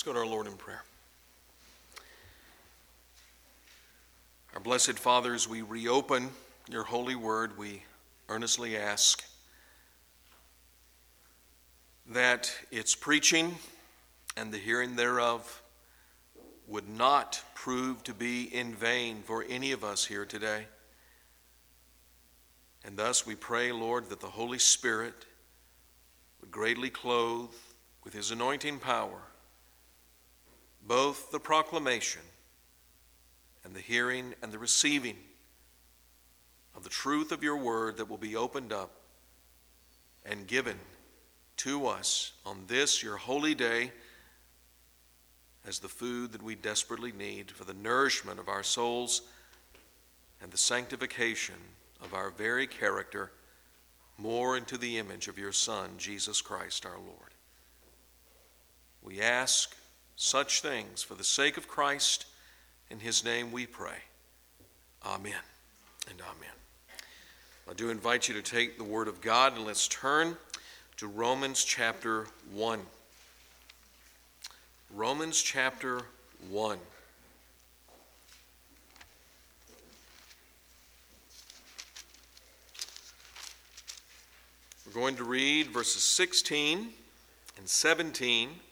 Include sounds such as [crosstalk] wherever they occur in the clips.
Let's go to our Lord in prayer. Our blessed fathers, we reopen your holy word. We earnestly ask that its preaching and the hearing thereof would not prove to be in vain for any of us here today. And thus we pray, Lord, that the Holy Spirit would greatly clothe with his anointing power both the proclamation and the hearing and the receiving of the truth of your word that will be opened up and given to us on this, your holy day, as the food that we desperately need for the nourishment of our souls and the sanctification of our very character more into the image of your Son, Jesus Christ our Lord. We ask such things for the sake of Christ. In his name we pray. Amen and amen. I do invite you to take the word of God and let's turn to Romans chapter 1. Romans chapter 1. We're going to read verses 16 and 17 of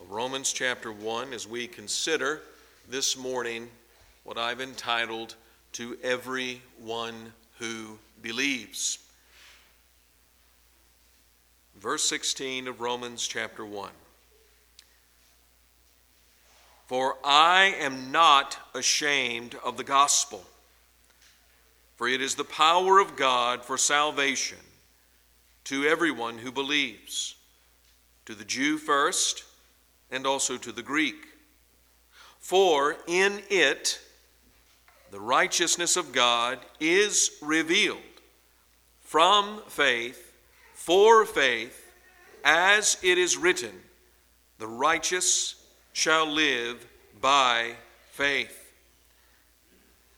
Romans chapter 1 as we consider this morning what I've entitled To Everyone Who Believes. Verse 16 of Romans chapter 1. For I am not ashamed of the gospel, for it is the power of God for salvation to everyone who believes, to the Jew first and also to the Greek. For in it the righteousness of God is revealed from faith for faith, as it is written, the righteous shall live by faith.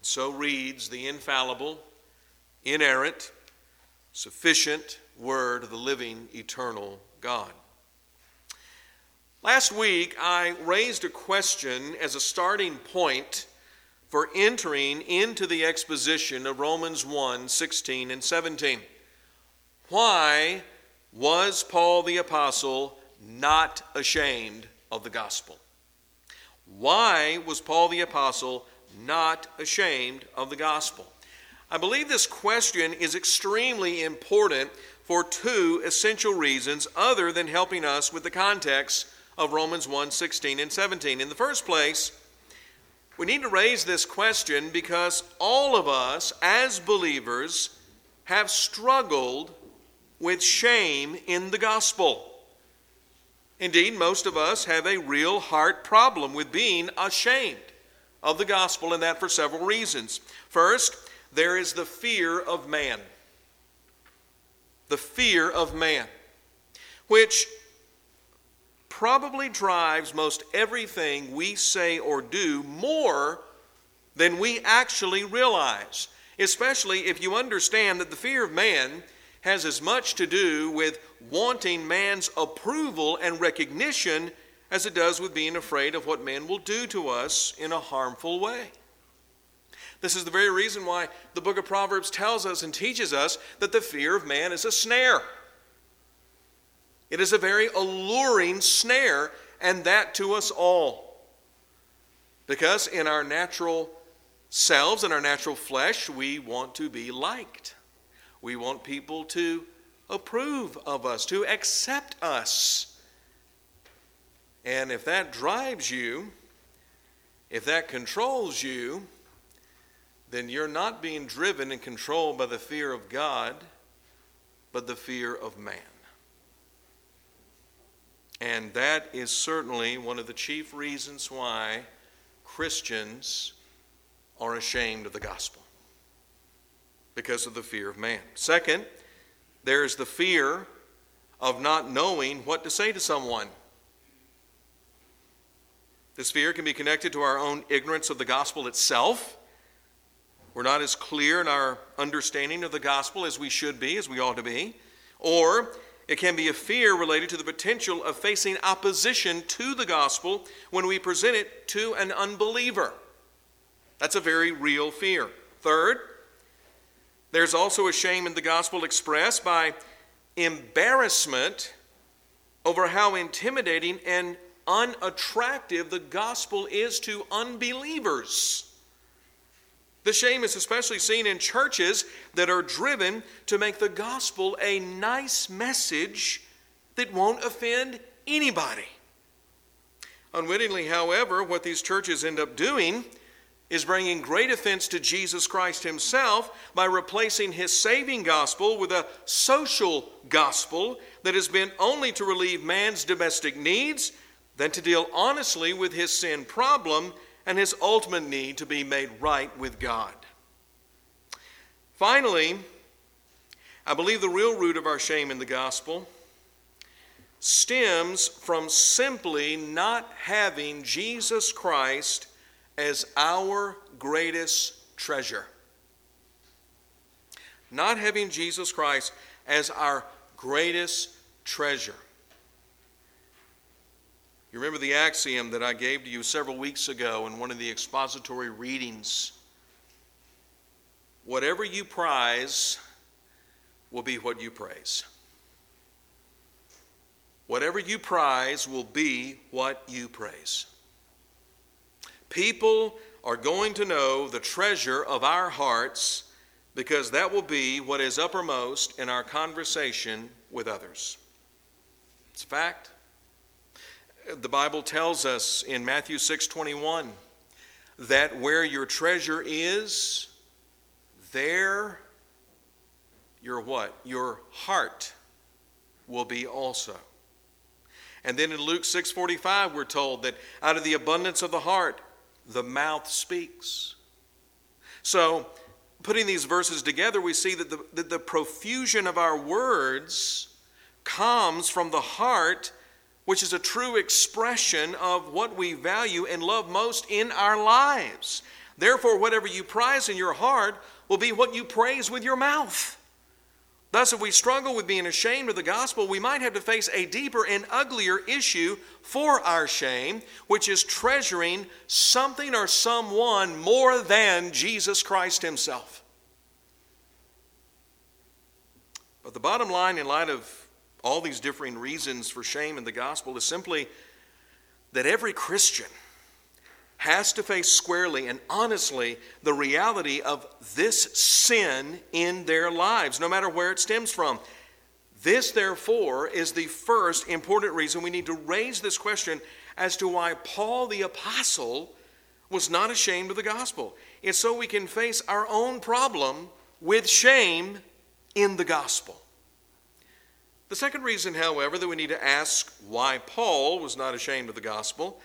So reads the infallible, inerrant, sufficient word of the living, eternal God. Last week, I raised a question as a starting point for entering into the exposition of Romans 1 16 and 17. Why was Paul the Apostle not ashamed of the gospel? Why was Paul the Apostle not ashamed of the gospel? I believe this question is extremely important for two essential reasons other than helping us with the context of Romans 1 16 and 17. In the first place, we need to raise this question because all of us, as believers, have struggled with shame in the gospel. Indeed, most of us have a real heart problem with being ashamed of the gospel, and that for several reasons. First, there is the fear of man. The fear of man, which probably drives most everything we say or do more than we actually realize, especially if you understand that the fear of man has as much to do with wanting man's approval and recognition as it does with being afraid of what man will do to us in a harmful way. This is the very reason why the book of Proverbs tells us and teaches us that the fear of man is a snare. It is a very alluring snare, and that to us all. Because in our natural selves, in our natural flesh, we want to be liked. We want people to approve of us, to accept us. And if that drives you, if that controls you, then you're not being driven and controlled by the fear of God, but the fear of man. And that is certainly one of the chief reasons why Christians are ashamed of the gospel because of the fear of man. Second, there is the fear of not knowing what to say to someone. This fear can be connected to our own ignorance of the gospel itself. We're not as clear in our understanding of the gospel as we should be, as we ought to be. Or it can be a fear related to the potential of facing opposition to the gospel when we present it to an unbeliever. That's a very real fear. Third, there's also a shame in the gospel expressed by embarrassment over how intimidating and unattractive the gospel is to unbelievers. The shame is especially seen in churches that are driven to make the gospel a nice message that won't offend anybody. Unwittingly, however, what these churches end up doing is bringing great offense to Jesus Christ himself by replacing his saving gospel with a social gospel that has been only to relieve man's domestic needs than to deal honestly with his sin problem and his ultimate need to be made right with God. Finally, I believe the real root of our shame in the gospel stems from simply not having Jesus Christ as our greatest treasure. Not having Jesus Christ as our greatest treasure. You remember the axiom that I gave to you several weeks ago in one of the expository readings. Whatever you prize will be what you praise. Whatever you prize will be what you praise. People are going to know the treasure of our hearts because that will be what is uppermost in our conversation with others. It's a fact. The Bible tells us in Matthew 6:21 that where your treasure is, there your what? Your heart will be also. And then in Luke 6:45 we're told that out of the abundance of the heart the mouth speaks. So, putting these verses together, we see that the, that the profusion of our words comes from the heart, which is a true expression of what we value and love most in our lives. Therefore, whatever you prize in your heart will be what you praise with your mouth. Thus, if we struggle with being ashamed of the gospel, we might have to face a deeper and uglier issue for our shame, which is treasuring something or someone more than Jesus Christ Himself. But the bottom line, in light of all these differing reasons for shame in the gospel, is simply that every Christian has to face squarely and honestly the reality of this sin in their lives, no matter where it stems from. This, therefore, is the first important reason we need to raise this question as to why Paul the Apostle was not ashamed of the gospel. It's so we can face our own problem with shame in the gospel. The second reason, however, that we need to ask why Paul was not ashamed of the gospel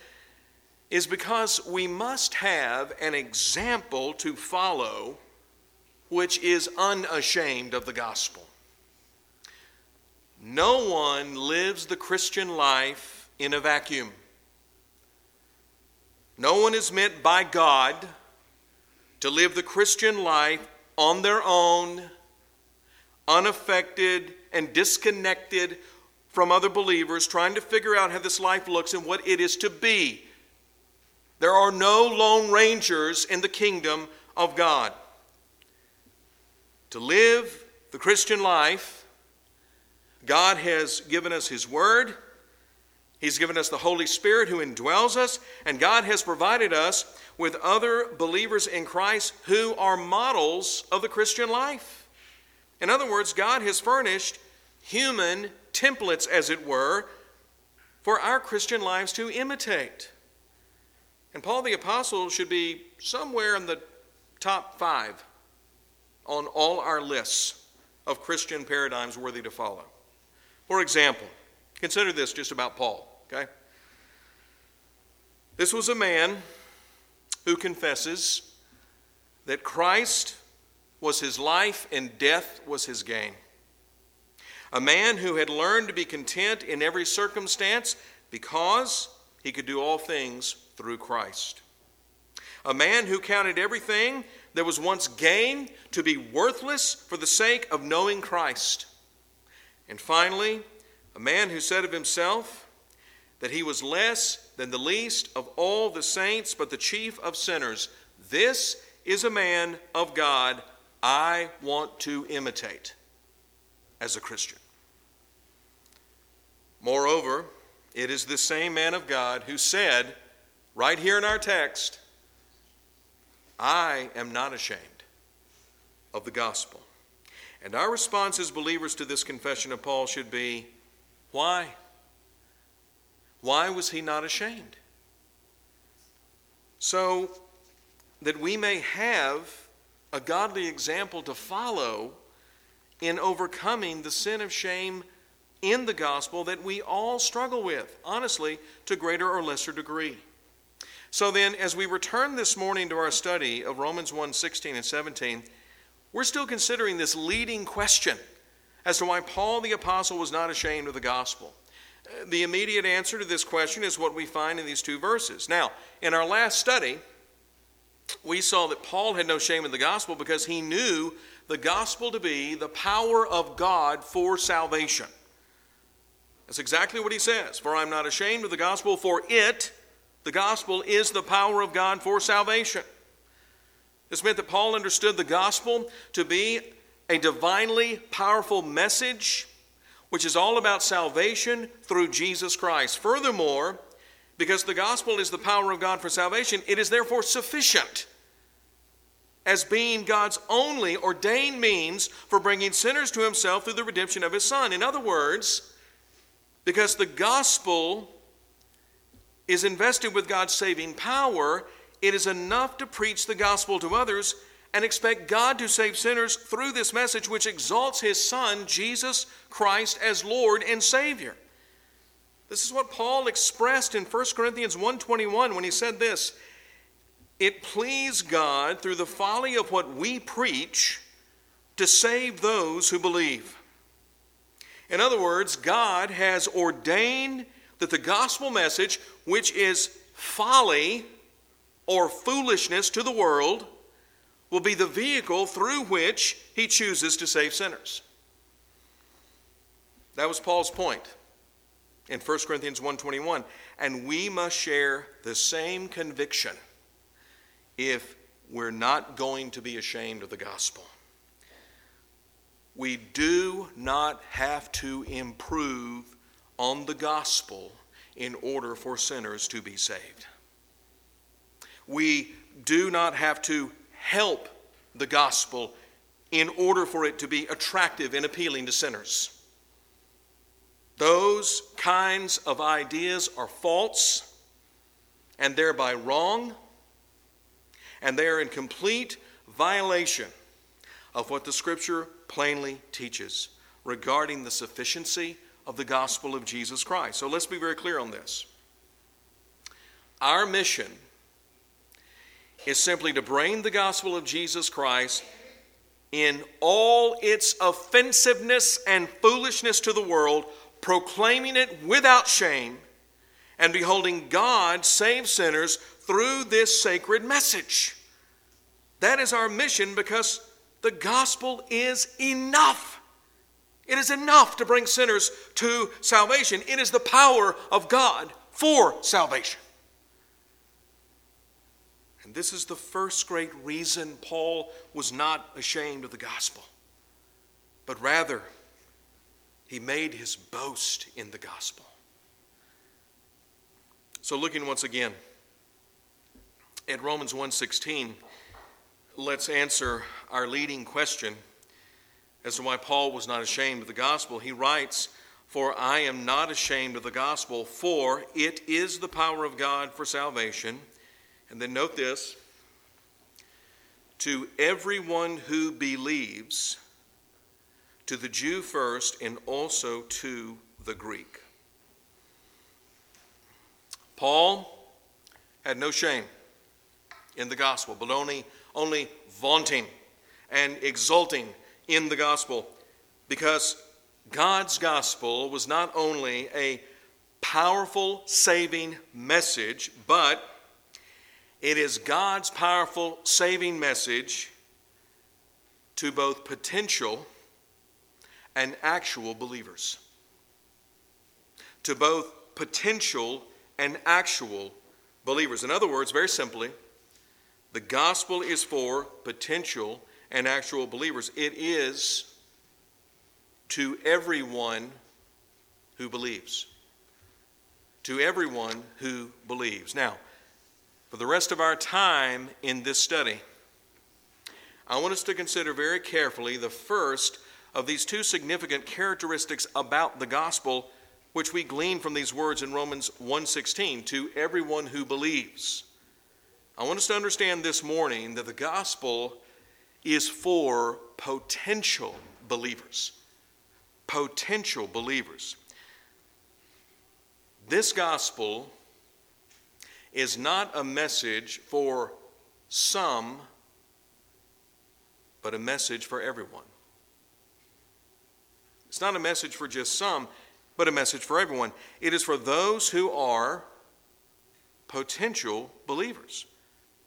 is because we must have an example to follow which is unashamed of the gospel. No one lives the Christian life in a vacuum. No one is meant by God to live the Christian life on their own, unaffected and disconnected from other believers, trying to figure out how this life looks and what it is to be. There are no lone rangers in the kingdom of God. To live the Christian life, God has given us His Word. He's given us the Holy Spirit who indwells us, and God has provided us with other believers in Christ who are models of the Christian life. In other words, God has furnished human templates, as it were, for our Christian lives to imitate. And Paul the Apostle should be somewhere in the top five on all our lists of Christian paradigms worthy to follow. For example, consider this just about Paul, okay? This was a man who confesses that Christ was his life and death was his gain. A man who had learned to be content in every circumstance because he could do all things through Christ. A man who counted everything that was once gain to be worthless for the sake of knowing Christ. And finally, a man who said of himself that he was less than the least of all the saints, but the chief of sinners. This is a man of God I want to imitate as a Christian. Moreover, it is the same man of God who said, right here in our text, I am not ashamed of the gospel. And our response as believers to this confession of Paul should be why? Why was he not ashamed? So that we may have a godly example to follow in overcoming the sin of shame in the gospel that we all struggle with, honestly, to greater or lesser degree. So then, as we return this morning to our study of Romans 1 16 and 17, we're still considering this leading question as to why Paul the Apostle was not ashamed of the gospel. Uh, the immediate answer to this question is what we find in these two verses. Now, in our last study, we saw that Paul had no shame in the gospel because he knew the gospel to be the power of God for salvation. That's exactly what he says. For I'm not ashamed of the gospel, for it, the gospel, is the power of God for salvation. This meant that Paul understood the gospel to be a divinely powerful message, which is all about salvation through Jesus Christ. Furthermore, because the gospel is the power of God for salvation, it is therefore sufficient as being God's only ordained means for bringing sinners to himself through the redemption of his Son. In other words, because the gospel is invested with God's saving power, it is enough to preach the gospel to others and expect God to save sinners through this message which exalts his son Jesus Christ as Lord and Savior. This is what Paul expressed in 1 Corinthians 1:21 when he said this, "It pleased God through the folly of what we preach to save those who believe." In other words, God has ordained that the gospel message, which is folly or foolishness to the world, will be the vehicle through which he chooses to save sinners. That was Paul's point in 1 Corinthians 1:21, and we must share the same conviction if we're not going to be ashamed of the gospel. We do not have to improve on the gospel in order for sinners to be saved. We do not have to help the gospel in order for it to be attractive and appealing to sinners. Those kinds of ideas are false and thereby wrong, and they are in complete violation of what the Scripture plainly teaches regarding the sufficiency of the gospel of Jesus Christ. So let's be very clear on this. Our mission is simply to bring the gospel of Jesus Christ in all its offensiveness and foolishness to the world, proclaiming it without shame, and beholding God save sinners through this sacred message. That is our mission because the gospel is enough. It is enough to bring sinners to salvation. It is the power of God for salvation. And this is the first great reason Paul was not ashamed of the gospel, but rather, he made his boast in the gospel. So looking once again at Romans 1:16 let's answer our leading question as to why Paul was not ashamed of the gospel. He writes, For I am not ashamed of the gospel, for it is the power of God for salvation. And then note this to everyone who believes, to the Jew first, and also to the Greek. Paul had no shame in the gospel, but only only vaunting and exulting in the gospel because God's gospel was not only a powerful saving message, but it is God's powerful saving message to both potential and actual believers. To both potential and actual believers. In other words, very simply, the gospel is for potential and actual believers. It is to everyone who believes. To everyone who believes. Now, for the rest of our time in this study, I want us to consider very carefully the first of these two significant characteristics about the gospel which we glean from these words in Romans 1:16 to everyone who believes. I want us to understand this morning that the gospel is for potential believers. Potential believers. This gospel is not a message for some, but a message for everyone. It's not a message for just some, but a message for everyone. It is for those who are potential believers.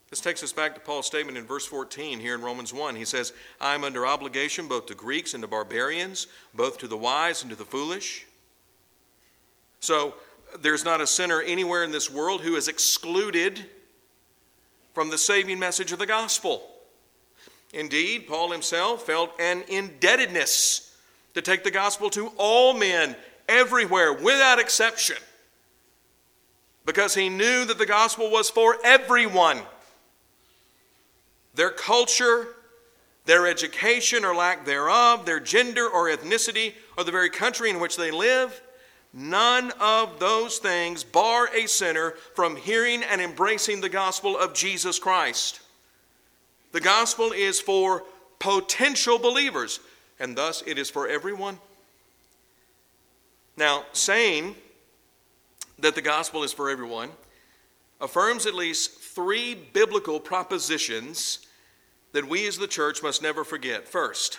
This takes us back to Paul's statement in verse 14 here in Romans 1. He says, I am under obligation both to Greeks and to barbarians, both to the wise and to the foolish. So there's not a sinner anywhere in this world who is excluded from the saving message of the gospel. Indeed, Paul himself felt an indebtedness to take the gospel to all men everywhere without exception because he knew that the gospel was for everyone. Their culture, their education or lack thereof, their gender or ethnicity, or the very country in which they live, none of those things bar a sinner from hearing and embracing the gospel of Jesus Christ. The gospel is for potential believers, and thus it is for everyone. Now, saying that the gospel is for everyone affirms at least three biblical propositions that we as the church must never forget. First,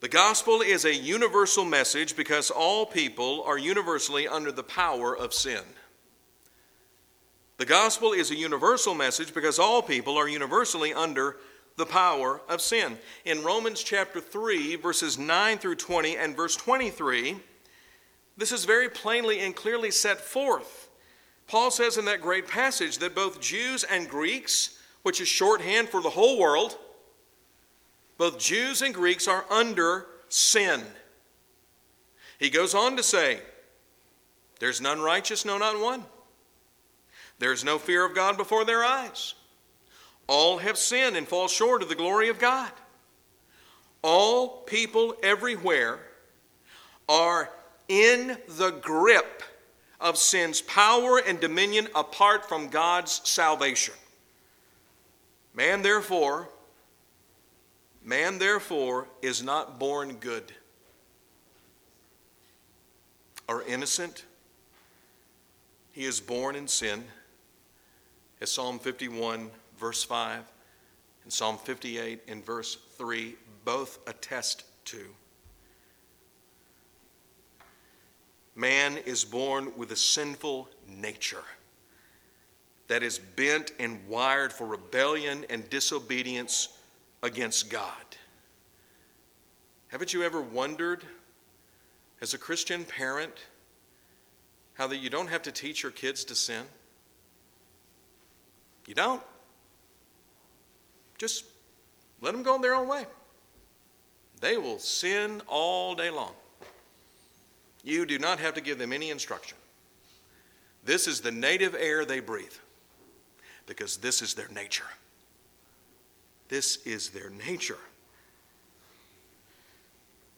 the gospel is a universal message because all people are universally under the power of sin. The gospel is a universal message because all people are universally under the power of sin. In Romans chapter 3, verses 9 through 20 and verse 23, this is very plainly and clearly set forth. Paul says in that great passage that both Jews and Greeks, which is shorthand for the whole world, both Jews and Greeks are under sin. He goes on to say, There's none righteous, no, not one. There's no fear of God before their eyes. All have sinned and fall short of the glory of God. All people everywhere are in the grip of sin's power and dominion apart from God's salvation. Man, therefore, man, therefore, is not born good or innocent. He is born in sin, as Psalm 51, verse 5, and Psalm 58, in verse 3 both attest to. Man is born with a sinful nature that is bent and wired for rebellion and disobedience against God. Haven't you ever wondered, as a Christian parent, how that you don't have to teach your kids to sin? You don't. Just let them go their own way. They will sin all day long. You do not have to give them any instruction. This is the native air they breathe because this is their nature. This is their nature.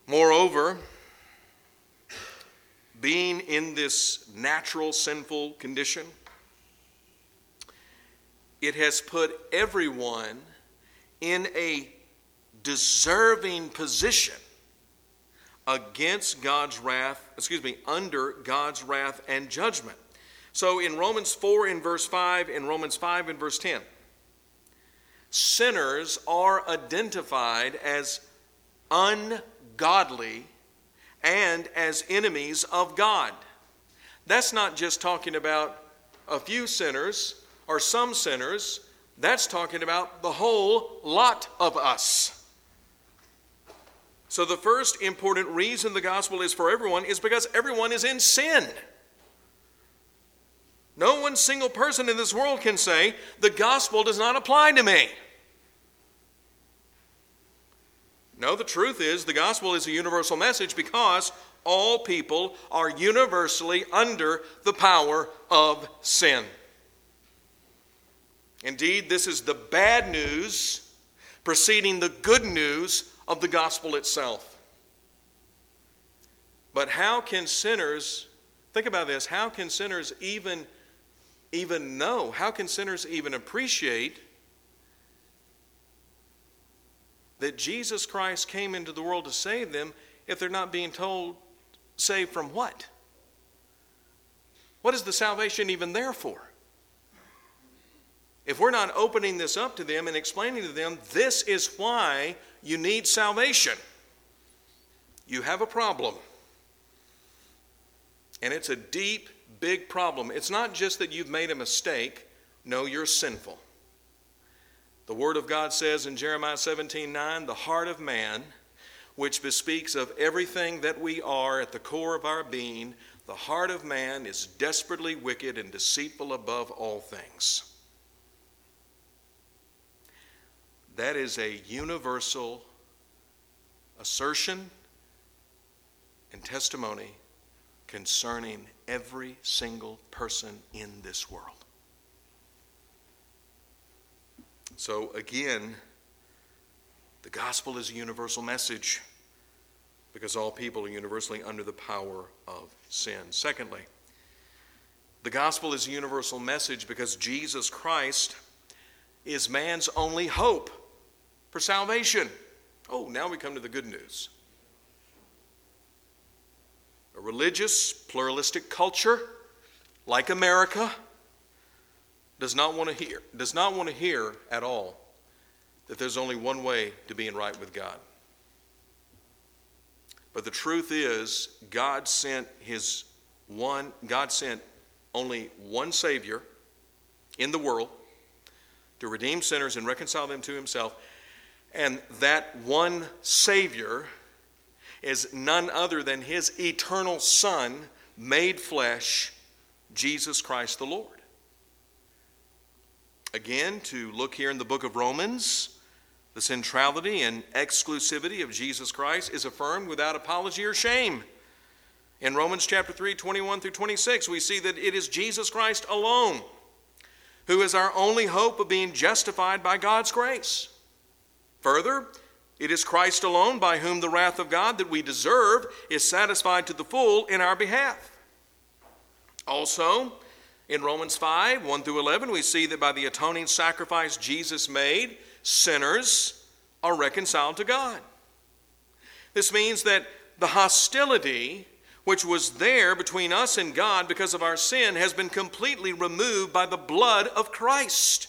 Moreover, being in this natural sinful condition, it has put everyone in a deserving position against God's wrath, excuse me, under God's wrath and judgment. So in Romans 4 in verse 5, in Romans 5 in verse 10, sinners are identified as ungodly and as enemies of God. That's not just talking about a few sinners or some sinners, that's talking about the whole lot of us. So, the first important reason the gospel is for everyone is because everyone is in sin. No one single person in this world can say, the gospel does not apply to me. No, the truth is, the gospel is a universal message because all people are universally under the power of sin. Indeed, this is the bad news preceding the good news of the gospel itself. But how can sinners, think about this, how can sinners even even know? How can sinners even appreciate that Jesus Christ came into the world to save them if they're not being told, saved from what? What is the salvation even there for? If we're not opening this up to them and explaining to them, this is why you need salvation, you have a problem. And it's a deep, big problem. It's not just that you've made a mistake, no, you're sinful. The Word of God says in Jeremiah 17 9, the heart of man, which bespeaks of everything that we are at the core of our being, the heart of man is desperately wicked and deceitful above all things. That is a universal assertion and testimony concerning every single person in this world. So, again, the gospel is a universal message because all people are universally under the power of sin. Secondly, the gospel is a universal message because Jesus Christ is man's only hope for salvation. Oh, now we come to the good news. A religious, pluralistic culture like America does not want to hear, does not want to hear at all that there's only one way to being right with God. But the truth is, God sent his one, God sent only one Savior in the world to redeem sinners and reconcile them to himself. And that one Savior is none other than his eternal Son made flesh, Jesus Christ the Lord. Again, to look here in the book of Romans, the centrality and exclusivity of Jesus Christ is affirmed without apology or shame. In Romans chapter 3, 21 through 26, we see that it is Jesus Christ alone who is our only hope of being justified by God's grace. Further, it is Christ alone by whom the wrath of God that we deserve is satisfied to the full in our behalf. Also, in Romans 5 1 through 11, we see that by the atoning sacrifice Jesus made, sinners are reconciled to God. This means that the hostility which was there between us and God because of our sin has been completely removed by the blood of Christ.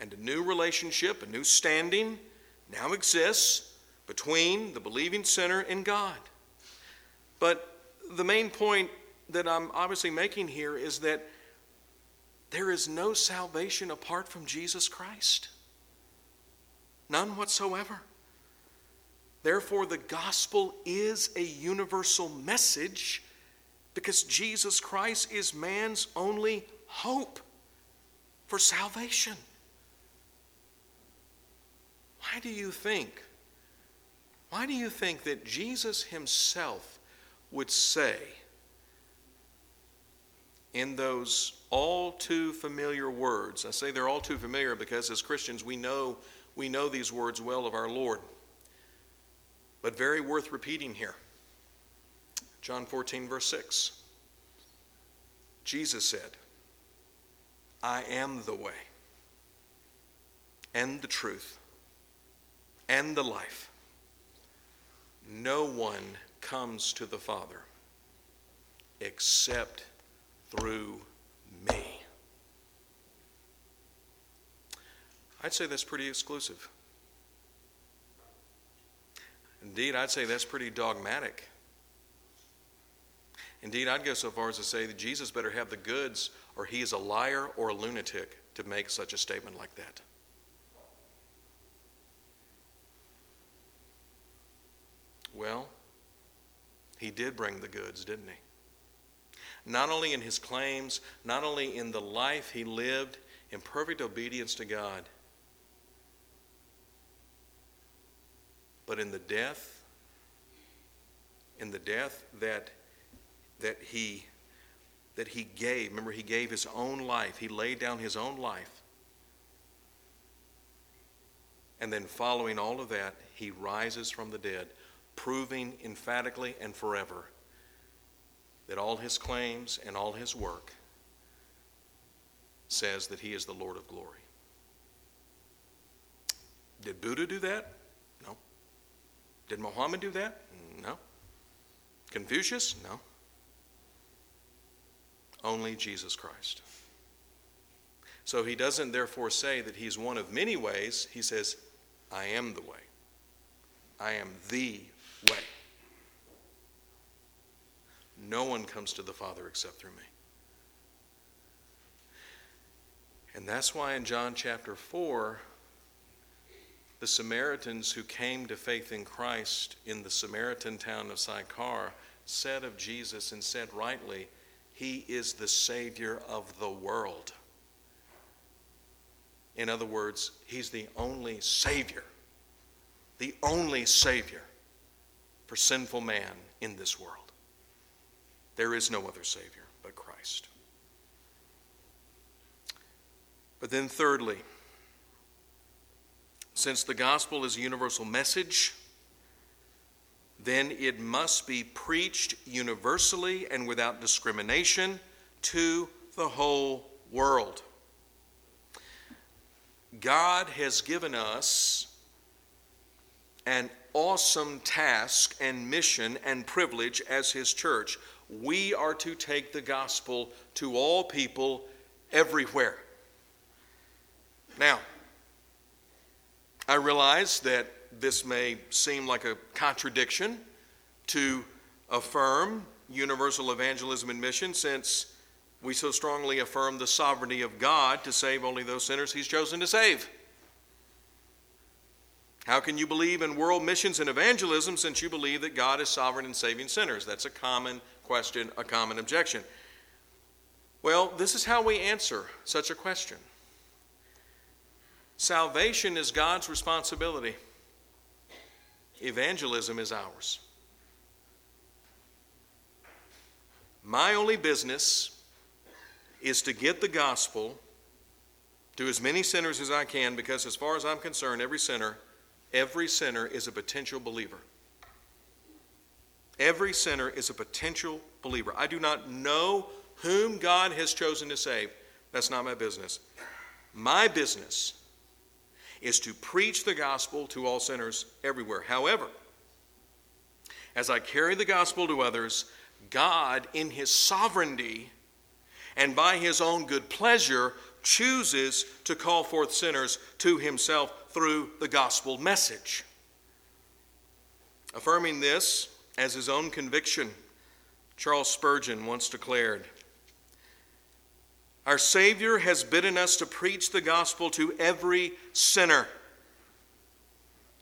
And a new relationship, a new standing now exists between the believing sinner and God. But the main point that I'm obviously making here is that there is no salvation apart from Jesus Christ. None whatsoever. Therefore, the gospel is a universal message because Jesus Christ is man's only hope for salvation. Why do you think? Why do you think that Jesus himself would say, in those all too familiar words. I say they're all too familiar because as Christians we know we know these words well of our Lord. But very worth repeating here. John 14 verse 6. Jesus said, I am the way and the truth and the life. No one comes to the Father except through me. I'd say that's pretty exclusive. Indeed, I'd say that's pretty dogmatic. Indeed, I'd go so far as to say that Jesus better have the goods, or he is a liar or a lunatic to make such a statement like that. Well, he did bring the goods, didn't he? Not only in his claims, not only in the life he lived in perfect obedience to God, but in the death, in the death that, that he that he gave. Remember, he gave his own life. He laid down his own life. And then, following all of that, he rises from the dead, proving emphatically and forever that all his claims and all his work says that he is the Lord of glory. Did Buddha do that? No. Did Muhammad do that? No. Confucius? No. Only Jesus Christ. So he doesn't therefore say that he's one of many ways. He says, I am the way. I am the way. No one comes to the Father except through me. And that's why in John chapter 4, the Samaritans who came to faith in Christ in the Samaritan town of Sychar said of Jesus and said rightly, He is the Savior of the world. In other words, He's the only Savior, the only Savior for sinful man in this world. There is no other Savior but Christ. But then, thirdly, since the gospel is a universal message, then it must be preached universally and without discrimination to the whole world. God has given us an awesome task and mission and privilege as His church. We are to take the gospel to all people everywhere. Now, I realize that this may seem like a contradiction to affirm universal evangelism and mission since we so strongly affirm the sovereignty of God to save only those sinners He's chosen to save. How can you believe in world missions and evangelism since you believe that God is sovereign in saving sinners? That's a common question, a common objection. Well, this is how we answer such a question. Salvation is God's responsibility, evangelism is ours. My only business is to get the gospel to as many sinners as I can because, as far as I'm concerned, every sinner, every sinner is a potential believer. Every sinner is a potential believer. I do not know whom God has chosen to save. That's not my business. My business is to preach the gospel to all sinners everywhere. However, as I carry the gospel to others, God, in his sovereignty and by his own good pleasure, chooses to call forth sinners to himself through the gospel message. Affirming this as his own conviction, Charles Spurgeon once declared our Savior has bidden us to preach the gospel to every sinner.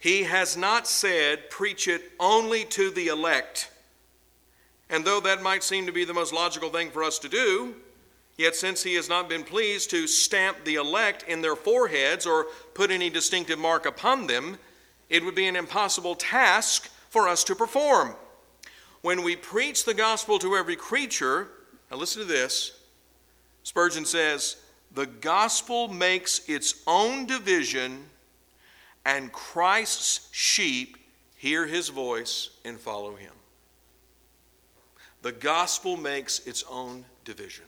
He has not said, preach it only to the elect. And though that might seem to be the most logical thing for us to do, yet since He has not been pleased to stamp the elect in their foreheads or put any distinctive mark upon them, it would be an impossible task for us to perform. When we preach the gospel to every creature, now listen to this Spurgeon says, the gospel makes its own division, and Christ's sheep hear his voice and follow him. The gospel makes its own division.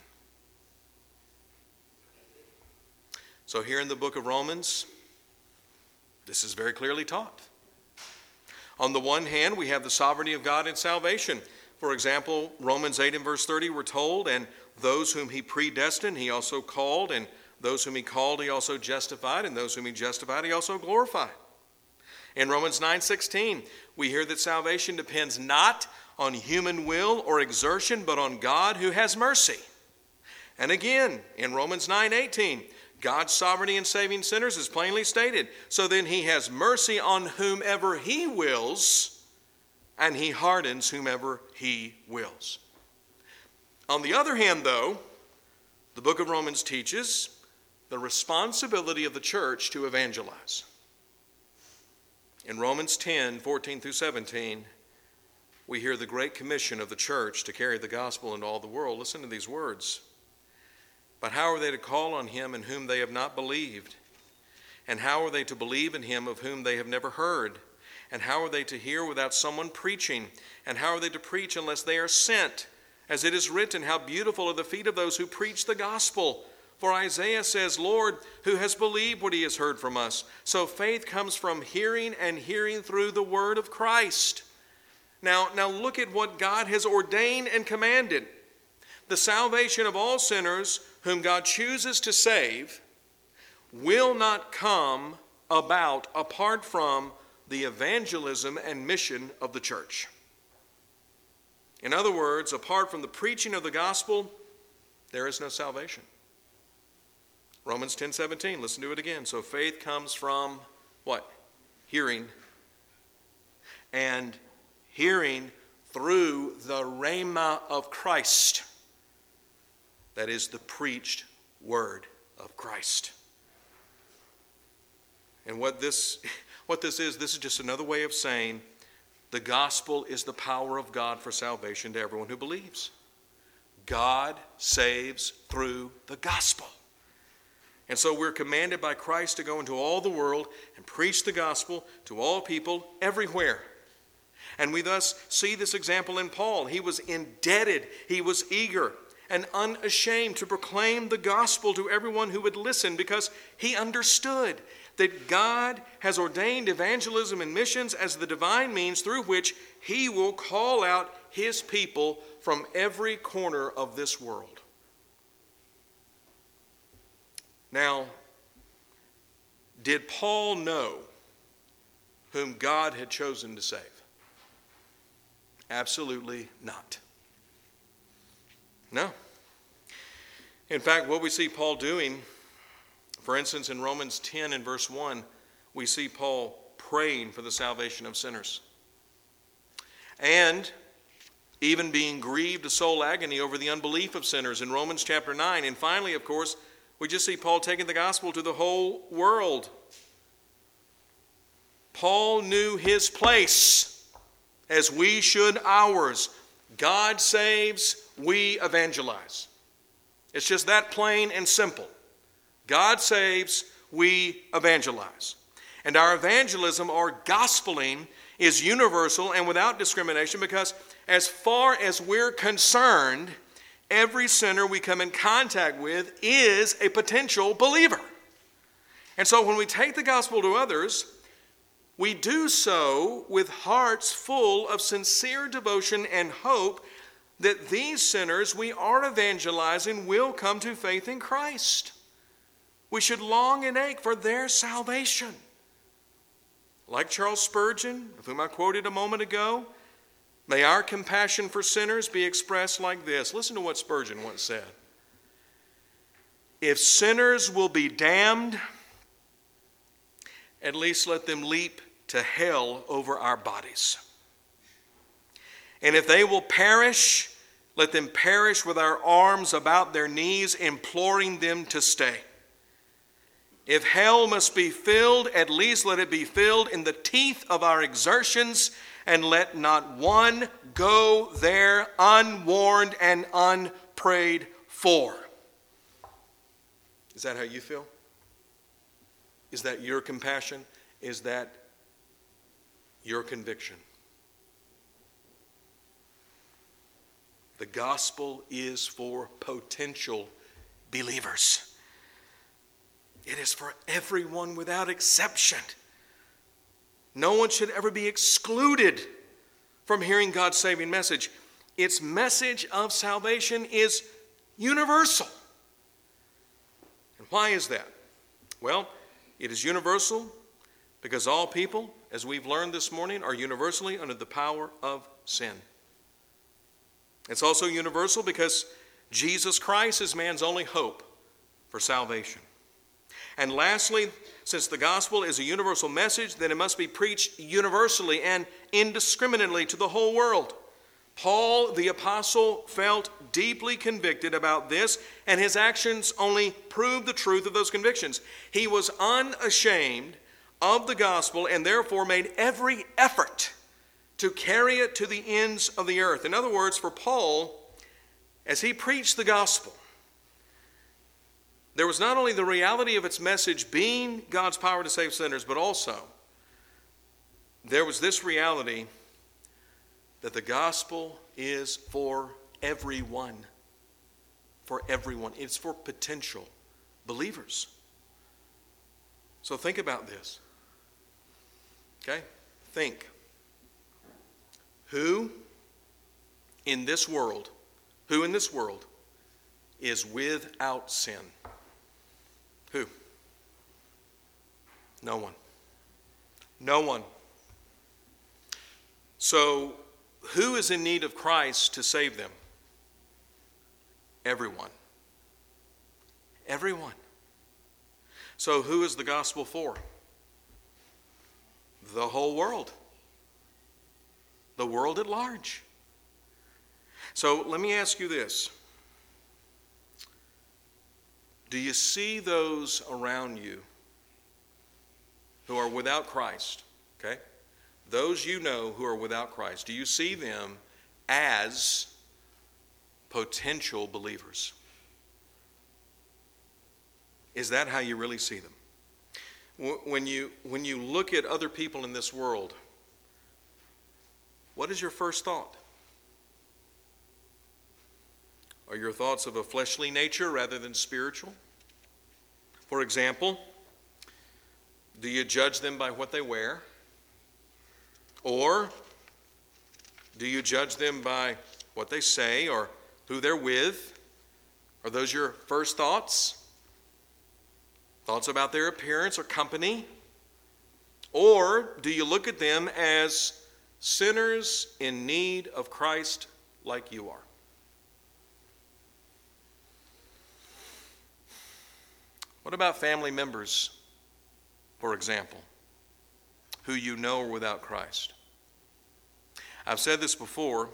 So, here in the book of Romans, this is very clearly taught. On the one hand, we have the sovereignty of God in salvation. For example, Romans 8 and verse 30, we're told, and those whom he predestined, he also called, and those whom he called, he also justified, and those whom he justified, he also glorified. In Romans 9:16, we hear that salvation depends not on human will or exertion, but on God who has mercy. And again, in Romans 9:18, God's sovereignty in saving sinners is plainly stated. So then he has mercy on whomever he wills, and he hardens whomever he wills. On the other hand, though, the book of Romans teaches the responsibility of the church to evangelize. In Romans 10 14 through 17, we hear the great commission of the church to carry the gospel into all the world. Listen to these words. But how are they to call on him in whom they have not believed? And how are they to believe in him of whom they have never heard? And how are they to hear without someone preaching? And how are they to preach unless they are sent? As it is written, How beautiful are the feet of those who preach the gospel. For Isaiah says, Lord, who has believed what he has heard from us? So faith comes from hearing, and hearing through the word of Christ. Now, now look at what God has ordained and commanded. The salvation of all sinners whom God chooses to save will not come about apart from the evangelism and mission of the church. In other words, apart from the preaching of the gospel, there is no salvation. Romans 10 17, listen to it again. So faith comes from what? Hearing. And hearing through the rhema of Christ. That is the preached word of Christ. And what this, [laughs] what this is, this is just another way of saying the gospel is the power of God for salvation to everyone who believes. God saves through the gospel. And so we're commanded by Christ to go into all the world and preach the gospel to all people everywhere. And we thus see this example in Paul. He was indebted, he was eager and unashamed to proclaim the gospel to everyone who would listen because he understood that God has ordained evangelism and missions as the divine means through which he will call out his people from every corner of this world. Now, did Paul know whom God had chosen to save? Absolutely not. No. In fact, what we see Paul doing, for instance, in Romans 10 and verse 1, we see Paul praying for the salvation of sinners. And even being grieved to soul agony over the unbelief of sinners in Romans chapter 9. And finally, of course, we just see Paul taking the gospel to the whole world. Paul knew his place as we should ours. God saves, we evangelize. It's just that plain and simple. God saves, we evangelize. And our evangelism or gospeling is universal and without discrimination because, as far as we're concerned, every sinner we come in contact with is a potential believer. And so when we take the gospel to others, we do so with hearts full of sincere devotion and hope that these sinners we are evangelizing will come to faith in Christ. We should long and ache for their salvation. Like Charles Spurgeon, of whom I quoted a moment ago, may our compassion for sinners be expressed like this. Listen to what Spurgeon once said If sinners will be damned, at least let them leap to hell over our bodies. And if they will perish, let them perish with our arms about their knees, imploring them to stay. If hell must be filled, at least let it be filled in the teeth of our exertions, and let not one go there unwarned and unprayed for. Is that how you feel? Is that your compassion? Is that your conviction? The gospel is for potential believers. It is for everyone without exception. No one should ever be excluded from hearing God's saving message. Its message of salvation is universal. And why is that? Well, it is universal because all people, as we've learned this morning, are universally under the power of sin. It's also universal because Jesus Christ is man's only hope for salvation. And lastly, since the gospel is a universal message, then it must be preached universally and indiscriminately to the whole world. Paul the apostle felt deeply convicted about this, and his actions only proved the truth of those convictions. He was unashamed of the gospel and therefore made every effort to carry it to the ends of the earth. In other words, for Paul, as he preached the gospel, there was not only the reality of its message being God's power to save sinners, but also there was this reality that the gospel is for everyone. For everyone. It's for potential believers. So think about this. Okay? Think. Who in this world, who in this world is without sin? Who? No one. No one. So, who is in need of Christ to save them? Everyone. Everyone. So, who is the gospel for? The whole world. The world at large. So, let me ask you this Do you see those around you who are without Christ? Okay? those you know who are without Christ, do you see them as potential believers? Is that how you really see them? When you, when you look at other people in this world, what is your first thought? Are your thoughts of a fleshly nature rather than spiritual? For example, do you judge them by what they wear? Or do you judge them by what they say or who they're with? Are those your first thoughts? Thoughts about their appearance or company? Or do you look at them as sinners in need of Christ like you are? What about family members, for example? who you know are without Christ. I've said this before,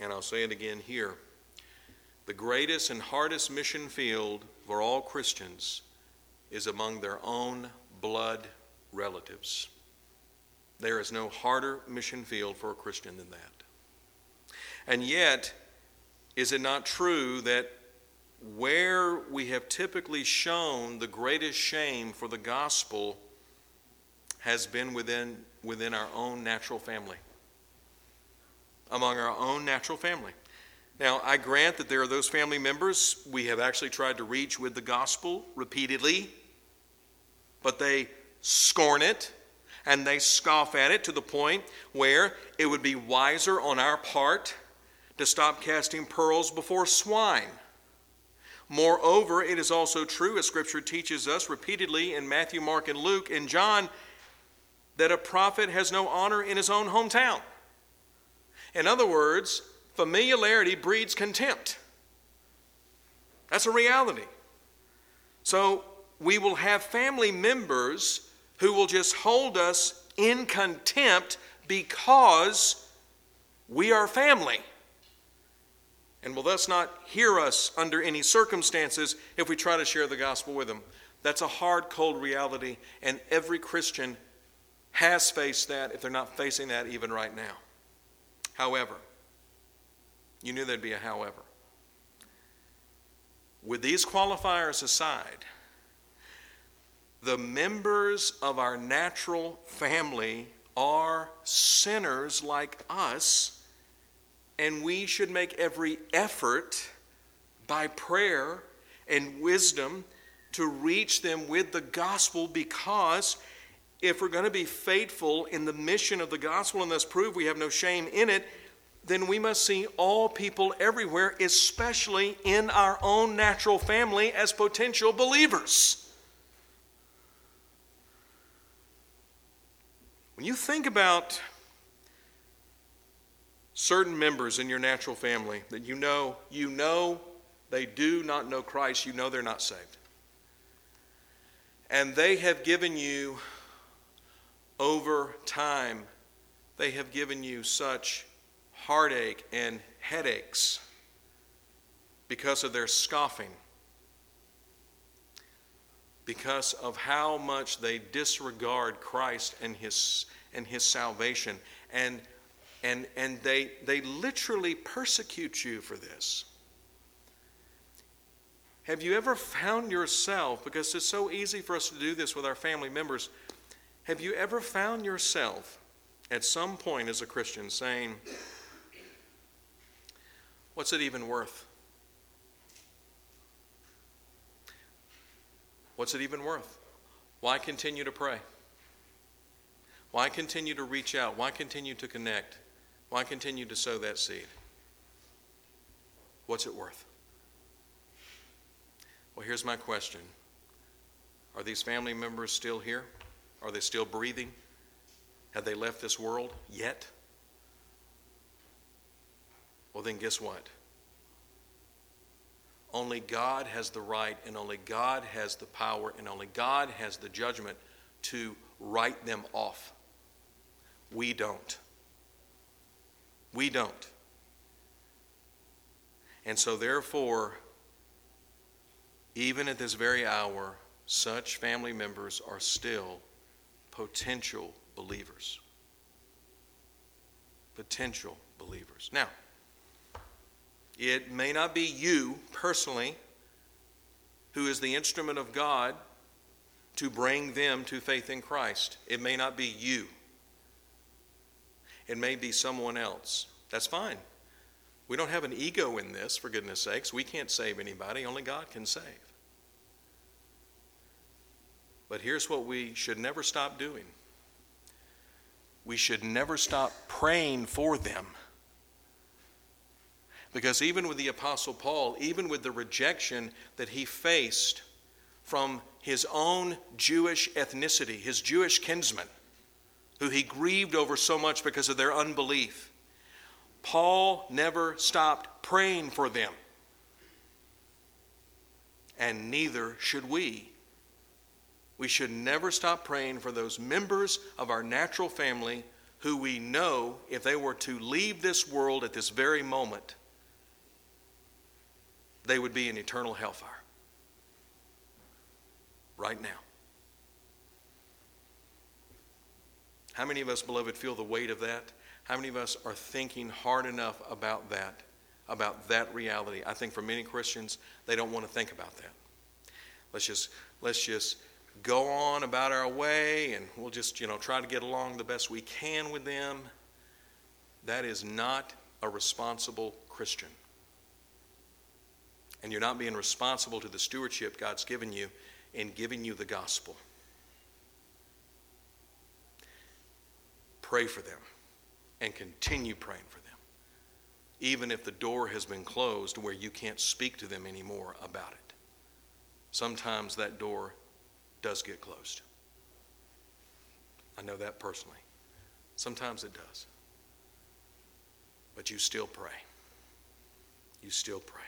and I'll say it again here. The greatest and hardest mission field for all Christians is among their own blood relatives. There is no harder mission field for a Christian than that. And yet, is it not true that where we have typically shown the greatest shame for the gospel has been within, within our own natural family, among our own natural family. Now, I grant that there are those family members we have actually tried to reach with the gospel repeatedly, but they scorn it and they scoff at it to the point where it would be wiser on our part to stop casting pearls before swine. Moreover, it is also true, as Scripture teaches us repeatedly in Matthew, Mark, and Luke, and John, that a prophet has no honor in his own hometown. In other words, familiarity breeds contempt. That's a reality. So we will have family members who will just hold us in contempt because we are family and will thus not hear us under any circumstances if we try to share the gospel with them. That's a hard, cold reality, and every Christian has faced that if they're not facing that even right now. However, you knew there'd be a however. With these qualifiers aside, the members of our natural family are sinners like us, and we should make every effort by prayer and wisdom to reach them with the gospel because if we're going to be faithful in the mission of the gospel and thus prove we have no shame in it, then we must see all people everywhere, especially in our own natural family, as potential believers. When you think about certain members in your natural family that you know, you know they do not know Christ, you know they're not saved. And they have given you, over time, they have given you such heartache and headaches because of their scoffing, because of how much they disregard Christ and his, and his salvation. And, and, and they, they literally persecute you for this. Have you ever found yourself, because it's so easy for us to do this with our family members, have you ever found yourself at some point as a Christian saying, What's it even worth? What's it even worth? Why continue to pray? Why continue to reach out? Why continue to connect? Why continue to sow that seed? What's it worth? Well, here's my question Are these family members still here? Are they still breathing? Have they left this world yet? Well, then, guess what? Only God has the right, and only God has the power, and only God has the judgment to write them off. We don't. We don't. And so, therefore, even at this very hour, such family members are still potential believers. Potential believers. Now, it may not be you personally who is the instrument of God to bring them to faith in Christ. It may not be you. It may be someone else. That's fine. We don't have an ego in this, for goodness sakes. We can't save anybody, only God can save. But here's what we should never stop doing we should never stop praying for them. Because even with the Apostle Paul, even with the rejection that he faced from his own Jewish ethnicity, his Jewish kinsmen, who he grieved over so much because of their unbelief, Paul never stopped praying for them. And neither should we. We should never stop praying for those members of our natural family who we know, if they were to leave this world at this very moment, they would be in eternal hellfire. Right now. How many of us, beloved, feel the weight of that? How many of us are thinking hard enough about that, about that reality? I think for many Christians, they don't want to think about that. Let's just, let's just go on about our way and we'll just, you know, try to get along the best we can with them. That is not a responsible Christian. And you're not being responsible to the stewardship God's given you in giving you the gospel. Pray for them and continue praying for them, even if the door has been closed where you can't speak to them anymore about it. Sometimes that door does get closed. I know that personally. Sometimes it does. But you still pray. You still pray.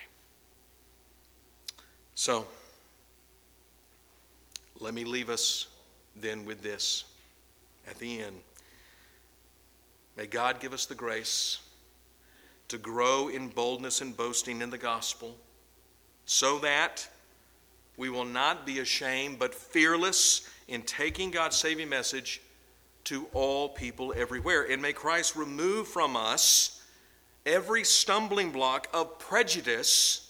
So, let me leave us then with this at the end. May God give us the grace to grow in boldness and boasting in the gospel so that we will not be ashamed, but fearless in taking God's saving message to all people everywhere. And may Christ remove from us every stumbling block of prejudice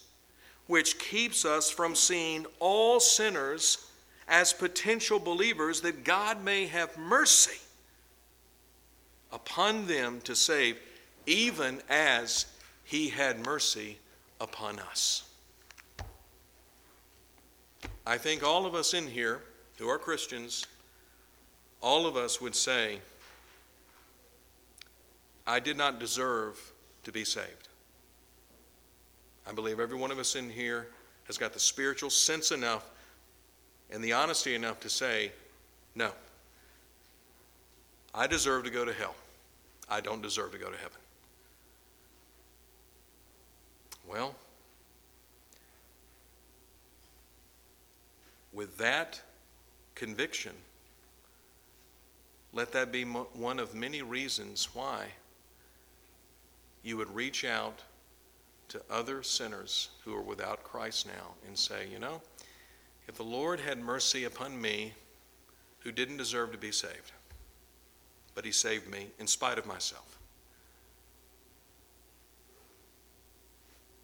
which keeps us from seeing all sinners as potential believers that God may have mercy upon them to save, even as He had mercy upon us. I think all of us in here who are Christians, all of us would say, I did not deserve to be saved. I believe every one of us in here has got the spiritual sense enough and the honesty enough to say, no, I deserve to go to hell. I don't deserve to go to heaven. Well, with that conviction, let that be one of many reasons why you would reach out to other sinners who are without Christ now and say, you know, if the Lord had mercy upon me who didn't deserve to be saved, but he saved me in spite of myself.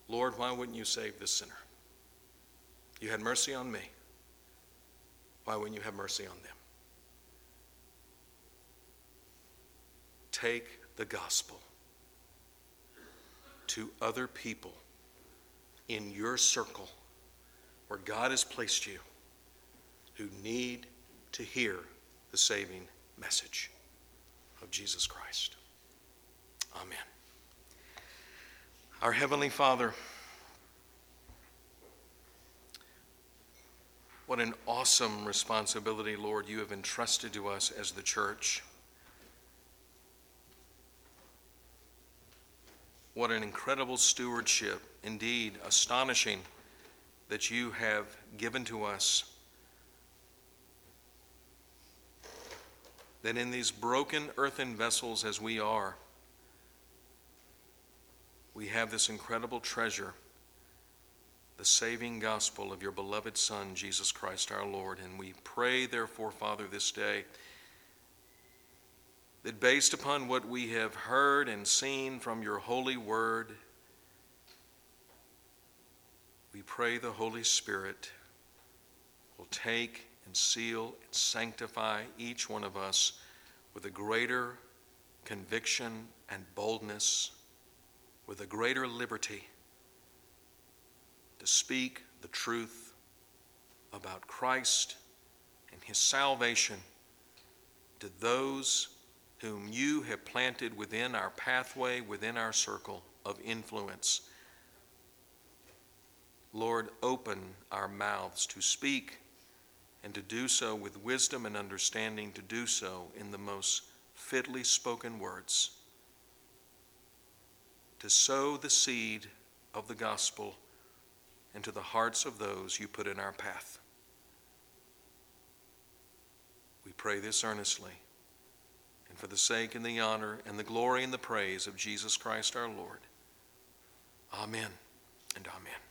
Lord, why wouldn't you save this sinner? You had mercy on me. Why wouldn't you have mercy on them? Take the gospel to other people in your circle where God has placed you who need to hear the saving message of Jesus Christ. Amen. Our Heavenly Father, what an awesome responsibility, Lord, you have entrusted to us as the church. What an incredible stewardship, indeed, astonishing that you have given to us. That in these broken earthen vessels as we are, we have this incredible treasure, the saving gospel of your beloved Son, Jesus Christ our Lord. And we pray, therefore, Father, this day that based upon what we have heard and seen from your holy word, we pray the Holy Spirit will take and seal and sanctify each one of us with a greater conviction and boldness, with a greater liberty to speak the truth about Christ and his salvation to those whom you have planted within our pathway, within our circle of influence. Lord, open our mouths to speak and to do so with wisdom and understanding, to do so in the most fitly spoken words, to sow the seed of the gospel into the hearts of those you put in our path. We pray this earnestly and for the sake and the honor and the glory and the praise of Jesus Christ our Lord. Amen and amen.